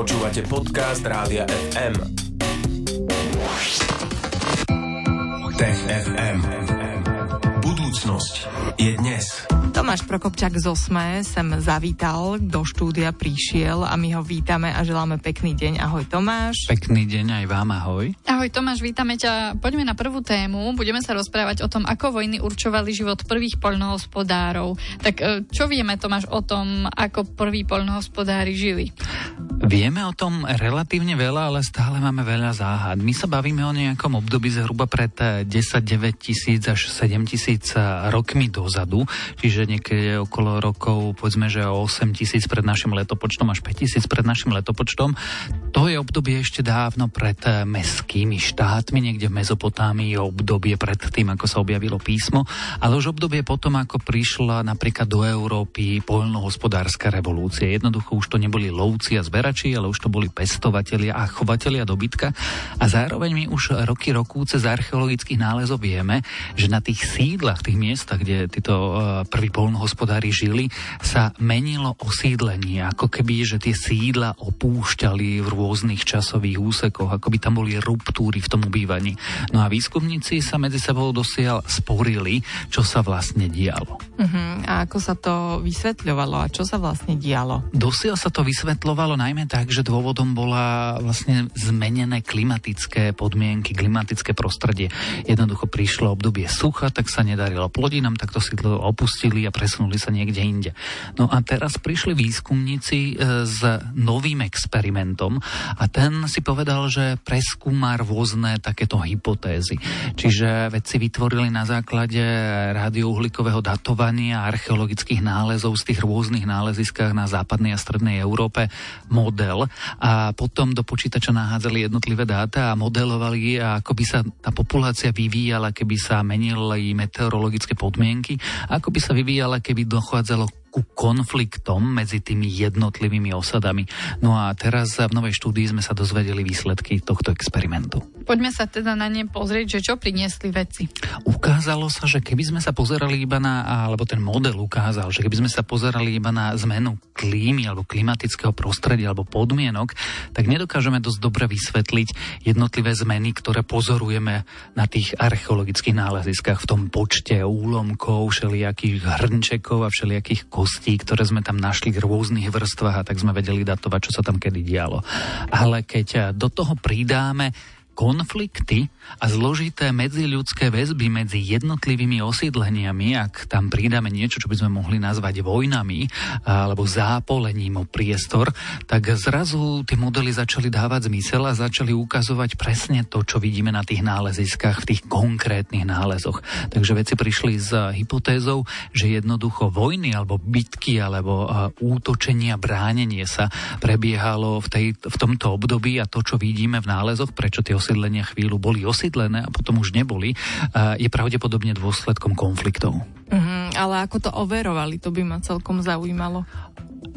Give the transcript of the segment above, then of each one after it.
Počúvate podcast Rádia FM. Tech FM. Budúcnosť je dnes. Tomáš Prokopčák z Osme sem zavítal, do štúdia prišiel a my ho vítame a želáme pekný deň. Ahoj Tomáš. Pekný deň aj vám, ahoj. Ahoj Tomáš, vítame ťa. Poďme na prvú tému. Budeme sa rozprávať o tom, ako vojny určovali život prvých poľnohospodárov. Tak e, čo vieme, Tomáš, o tom, ako prví poľnohospodári žili? Vieme o tom relatívne veľa, ale stále máme veľa záhad. My sa bavíme o nejakom období zhruba pred 10-9 eh, tisíc až 7 tisíc eh, rokmi dozadu, čiže niekedy okolo rokov, povedzme, že o 8 tisíc pred našim letopočtom až 5 tisíc pred našim letopočtom. To je obdobie ešte dávno pred eh, meskými štátmi, niekde v Mezopotámii, obdobie pred tým, ako sa objavilo písmo, ale už obdobie potom, ako prišla napríklad do Európy poľnohospodárska revolúcia. Jednoducho už to neboli lovci a zberači, ale už to boli pestovatelia a chovatelia dobytka. A zároveň my už roky rokúce z archeologických nálezov vieme, že na tých sídlach, tých miestach, kde títo e, prví polnohospodári žili, sa menilo osídlenie, ako keby, že tie sídla opúšťali v rôznych časových úsekoch, ako by tam boli ruptúry v tom ubývaní. No a výskumníci sa medzi sebou dosiaľ sporili, čo sa vlastne dialo. Uh-huh. A ako sa to vysvetľovalo a čo sa vlastne dialo? Dosiaľ sa to vysvetľovalo najmä tak, že dôvodom bola vlastne zmenené klimatické podmienky, klimatické prostredie. Jednoducho prišlo obdobie sucha, tak sa nedarilo plodinám, tak to sídlo opustili a presunuli sa niekde inde. No a teraz prišli výskumníci e, s novým experimentom a ten si povedal, že preskúma rôzne takéto hypotézy. Čiže vedci vytvorili na základe radiouhlíkového datovania archeologických nálezov z tých rôznych náleziskách na západnej a strednej Európe mod model a potom do počítača nahádzali jednotlivé dáta a modelovali, ako by sa tá populácia vyvíjala, keby sa menili meteorologické podmienky, ako by sa vyvíjala, keby dochádzalo ku konfliktom medzi tými jednotlivými osadami. No a teraz v novej štúdii sme sa dozvedeli výsledky tohto experimentu. Poďme sa teda na ne pozrieť, že čo priniesli veci. Ukázalo sa, že keby sme sa pozerali iba na, alebo ten model ukázal, že keby sme sa pozerali iba na zmenu klímy alebo klimatického prostredia alebo podmienok, tak nedokážeme dosť dobre vysvetliť jednotlivé zmeny, ktoré pozorujeme na tých archeologických náleziskách v tom počte úlomkov, všelijakých hrnčekov a všelijakých kostí, ktoré sme tam našli v rôznych vrstvách a tak sme vedeli datovať, čo sa tam kedy dialo. Ale keď do toho pridáme konflikty a zložité medziľudské väzby medzi jednotlivými osídleniami, ak tam pridáme niečo, čo by sme mohli nazvať vojnami alebo zápolením o priestor, tak zrazu tie modely začali dávať zmysel a začali ukazovať presne to, čo vidíme na tých náleziskách, v tých konkrétnych nálezoch. Takže veci prišli s hypotézou, že jednoducho vojny alebo bitky alebo útočenia, bránenie sa prebiehalo v, tej, v tomto období a to, čo vidíme v nálezoch, prečo tie osídlenia chvíľu boli osídlené a potom už neboli, je pravdepodobne dôsledkom konfliktov. Uh-huh, ale ako to overovali, to by ma celkom zaujímalo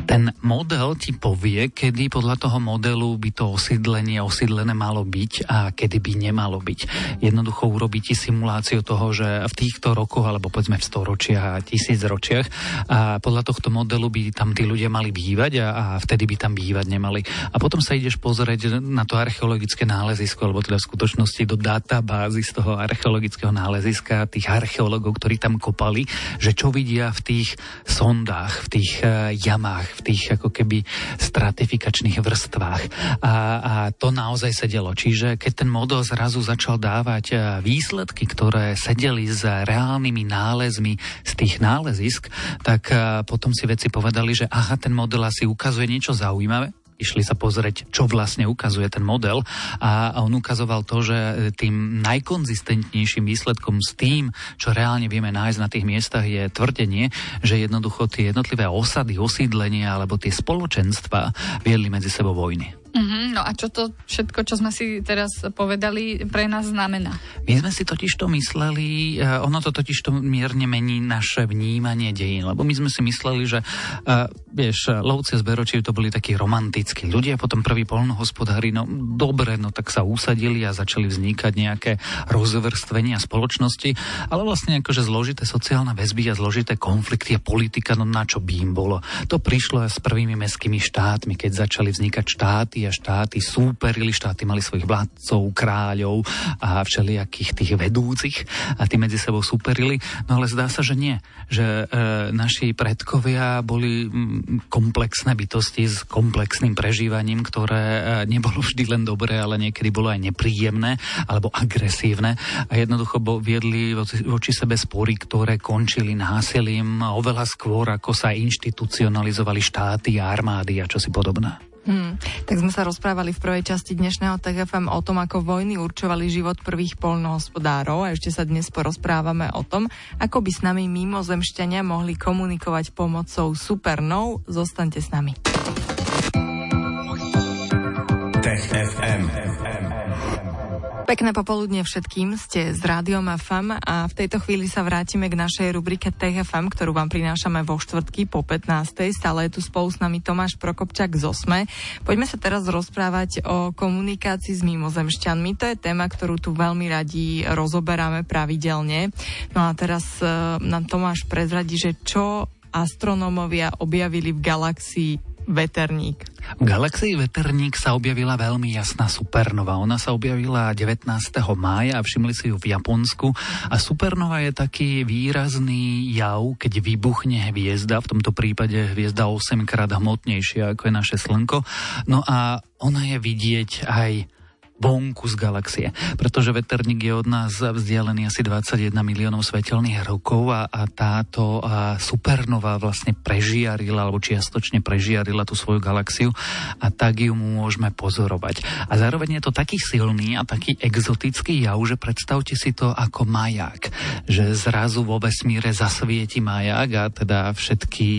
ten model ti povie, kedy podľa toho modelu by to osídlenie osídlené malo byť a kedy by nemalo byť. Jednoducho urobí ti simuláciu toho, že v týchto rokoch, alebo povedzme v storočiach a tisícročiach, a podľa tohto modelu by tam tí ľudia mali bývať a, a vtedy by tam bývať nemali. A potom sa ideš pozrieť na to archeologické nálezisko, alebo teda v skutočnosti do databázy z toho archeologického náleziska, tých archeológov, ktorí tam kopali, že čo vidia v tých sondách, v tých uh, jamách, v tých ako keby stratifikačných vrstvách. A, a to naozaj sedelo. Čiže keď ten model zrazu začal dávať e, výsledky, ktoré sedeli s reálnymi nálezmi z tých nálezisk, tak e, potom si veci povedali, že aha, ten model asi ukazuje niečo zaujímavé, išli sa pozrieť, čo vlastne ukazuje ten model a on ukazoval to, že tým najkonzistentnejším výsledkom s tým, čo reálne vieme nájsť na tých miestach je tvrdenie, že jednoducho tie jednotlivé osady, osídlenia alebo tie spoločenstva viedli medzi sebou vojny. Uh-huh, no a čo to všetko, čo sme si teraz povedali, pre nás znamená? My sme si totiž to mysleli, uh, ono to totiž to mierne mení naše vnímanie dejín, lebo my sme si mysleli, že uh, vieš, lovci a zberoči to boli takí romantickí ľudia, potom prví polnohospodári, no dobre, no tak sa usadili a začali vznikať nejaké rozvrstvenia spoločnosti, ale vlastne akože zložité sociálne väzby a zložité konflikty a politika, no na čo by im bolo. To prišlo aj s prvými mestskými štátmi, keď začali vznikať štáty a štáty súperili, štáty mali svojich vládcov, kráľov a všelijakých tých vedúcich a tí medzi sebou súperili. No ale zdá sa, že nie. Že e, naši predkovia boli komplexné bytosti s komplexným prežívaním, ktoré e, nebolo vždy len dobré, ale niekedy bolo aj nepríjemné alebo agresívne a jednoducho bo, viedli voči, voči sebe spory, ktoré končili násilím oveľa skôr, ako sa inštitucionalizovali štáty a armády a čosi podobné. Hmm. Tak sme sa rozprávali v prvej časti dnešného TGFM o tom, ako vojny určovali život prvých polnohospodárov a ešte sa dnes porozprávame o tom, ako by s nami mimozemšťania mohli komunikovať pomocou supernov. Zostaňte s nami. Tech. Pekné popoludne všetkým, ste s Rádiom FM a v tejto chvíli sa vrátime k našej rubrike TFM, ktorú vám prinášame vo štvrtky po 15. Stále je tu spolu s nami Tomáš Prokopčak z OSME. Poďme sa teraz rozprávať o komunikácii s mimozemšťanmi. To je téma, ktorú tu veľmi radi rozoberáme pravidelne. No a teraz uh, nám Tomáš prezradí, že čo astronómovia objavili v galaxii Veterník. V galaxii Veterník sa objavila veľmi jasná supernova. Ona sa objavila 19. mája a všimli si ju v Japonsku. A supernova je taký výrazný jav, keď vybuchne hviezda, v tomto prípade hviezda 8 krát hmotnejšia ako je naše Slnko. No a ona je vidieť aj vonku z galaxie, pretože veterník je od nás vzdialený asi 21 miliónov svetelných rokov a, a táto a supernova vlastne prežiarila alebo čiastočne prežiarila tú svoju galaxiu a tak ju môžeme pozorovať. A zároveň je to taký silný a taký exotický jav, že predstavte si to ako maják, že zrazu vo vesmíre zasvieti maják a teda všetky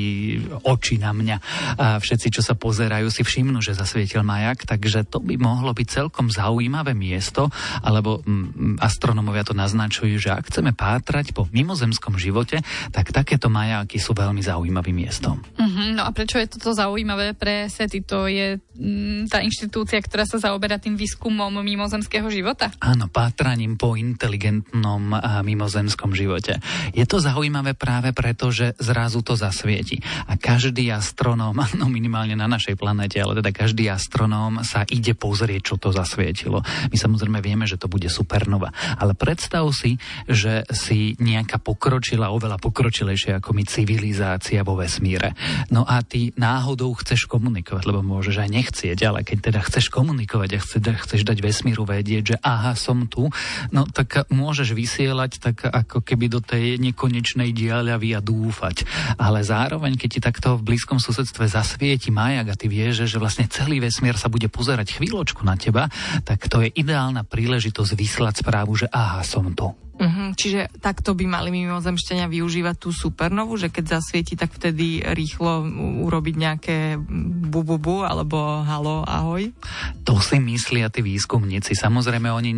oči na mňa a všetci, čo sa pozerajú, si všimnú, že zasvietil maják, takže to by mohlo byť celkom zaujímavé zaujímavé miesto, alebo mm, astronomovia to naznačujú, že ak chceme pátrať po mimozemskom živote, tak takéto majáky sú veľmi zaujímavým miestom. Uh-huh, no a prečo je toto zaujímavé pre SETI? To je mm, tá inštitúcia, ktorá sa zaoberá tým výskumom mimozemského života? Áno, pátraním po inteligentnom a mimozemskom živote. Je to zaujímavé práve preto, že zrazu to zasvieti. A každý astronóm, no minimálne na našej planete, ale teda každý astronóm sa ide pozrieť, čo to zasvieti svietilo. My samozrejme vieme, že to bude supernova. Ale predstav si, že si nejaká pokročila, oveľa pokročilejšia ako my civilizácia vo vesmíre. No a ty náhodou chceš komunikovať, lebo môžeš aj nechcieť, ale keď teda chceš komunikovať a chceš, chceš dať vesmíru vedieť, že aha, som tu, no tak môžeš vysielať tak ako keby do tej nekonečnej diaľavy a dúfať. Ale zároveň, keď ti takto v blízkom susedstve zasvieti majak a ty vieš, že vlastne celý vesmír sa bude pozerať chvíľočku na teba, tak to je ideálna príležitosť vyslať správu, že aha, som tu. Uh-huh, čiže takto by mali mimozemšťania využívať tú supernovu, že keď zasvieti, tak vtedy rýchlo urobiť nejaké bu alebo halo, ahoj? To si myslia tí výskumníci. Samozrejme, oni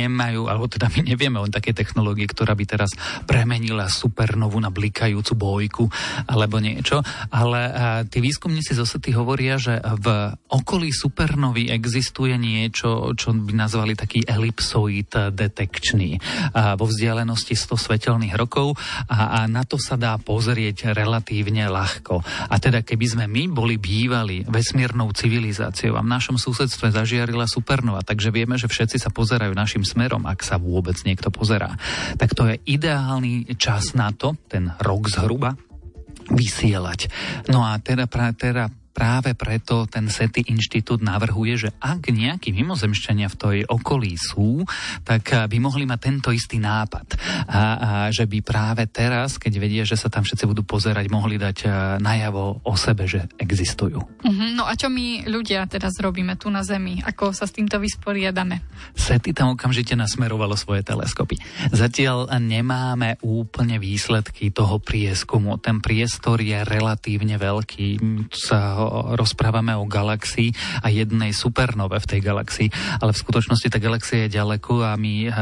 nemajú, alebo teda my nevieme o také technológie, ktorá by teraz premenila supernovu na blikajúcu bojku alebo niečo, ale tí výskumníci zo SETI hovoria, že v okolí supernovy existuje niečo, čo by nazvali taký elipsoid detekčný vo vzdialenosti 100 svetelných rokov a, a na to sa dá pozrieť relatívne ľahko. A teda keby sme my boli bývali vesmírnou civilizáciou a v našom susedstve zažiarila supernova, takže vieme, že všetci sa pozerajú našim smerom, ak sa vôbec niekto pozerá. Tak to je ideálny čas na to, ten rok zhruba, vysielať. No a teda, teda práve preto ten SETI inštitút navrhuje, že ak nejakí mimozemšťania v tej okolí sú, tak eh, by mohli mať tento istý nápad. A, a že by práve teraz, keď vedia, že sa tam všetci budú pozerať, mohli dať eh, najavo o sebe, že existujú. Uh-huh. No a čo my ľudia teraz robíme tu na Zemi? Ako sa s týmto vysporiadame? SETI tam okamžite nasmerovalo svoje teleskopy. Zatiaľ nemáme úplne výsledky toho prieskumu. Ten priestor je relatívne veľký. Sa rozprávame o galaxii a jednej supernove v tej galaxii, ale v skutočnosti tá galaxia je ďaleko a my uh,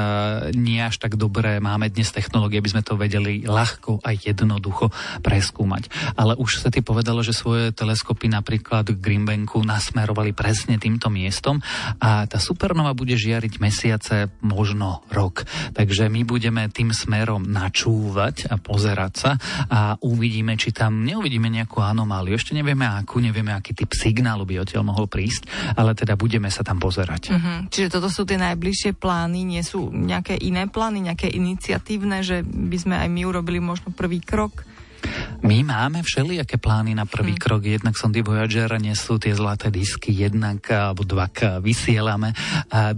nie až tak dobre máme dnes technológie, aby sme to vedeli ľahko a jednoducho preskúmať. Ale už sa ty povedalo, že svoje teleskopy napríklad k Greenbanku nasmerovali presne týmto miestom a tá supernova bude žiariť mesiace, možno rok. Takže my budeme tým smerom načúvať a pozerať sa a uvidíme, či tam neuvidíme nejakú anomáliu. Ešte nevieme akú, nevieme, aký typ signálu by odtiaľ mohol prísť, ale teda budeme sa tam pozerať. Uh-huh. Čiže toto sú tie najbližšie plány, nie sú nejaké iné plány, nejaké iniciatívne, že by sme aj my urobili možno prvý krok? My máme všelijaké plány na prvý hmm. krok. Jednak som Voyager nesú tie zlaté disky, jednak alebo dvak vysielame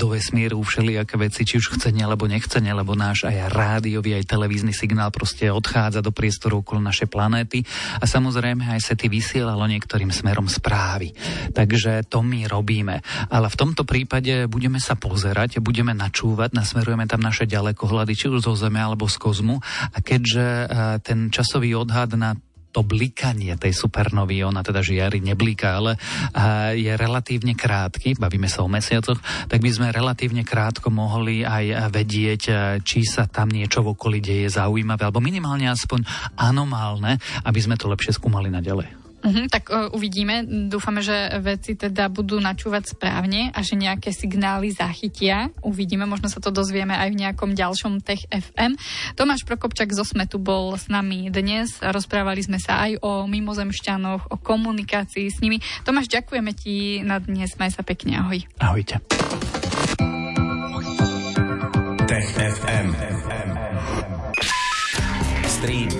do vesmíru všelijaké veci, či už chcene alebo nechcene, lebo náš aj rádiový, aj televízny signál proste odchádza do priestoru okolo našej planéty a samozrejme aj sa ty vysielalo niektorým smerom správy. Takže to my robíme. Ale v tomto prípade budeme sa pozerať, budeme načúvať, nasmerujeme tam naše ďalekohľady, či už zo Zeme alebo z kozmu a keďže ten časový odhad na to blikanie tej supernovy, ona teda žiari nebliká, ale je relatívne krátky, bavíme sa o mesiacoch, tak by sme relatívne krátko mohli aj vedieť, či sa tam niečo v okolí deje zaujímavé, alebo minimálne aspoň anomálne, aby sme to lepšie skúmali naďalej. Uh-huh, tak uh, uvidíme. Dúfame, že veci teda budú načúvať správne a že nejaké signály zachytia. Uvidíme, možno sa to dozvieme aj v nejakom ďalšom Tech FM. Tomáš Prokopčak zo Smetu bol s nami dnes. Rozprávali sme sa aj o mimozemšťanoch, o komunikácii s nimi. Tomáš, ďakujeme ti na dnes. Maj sa pekne. Ahoj. Ahojte. Tech FM. Stream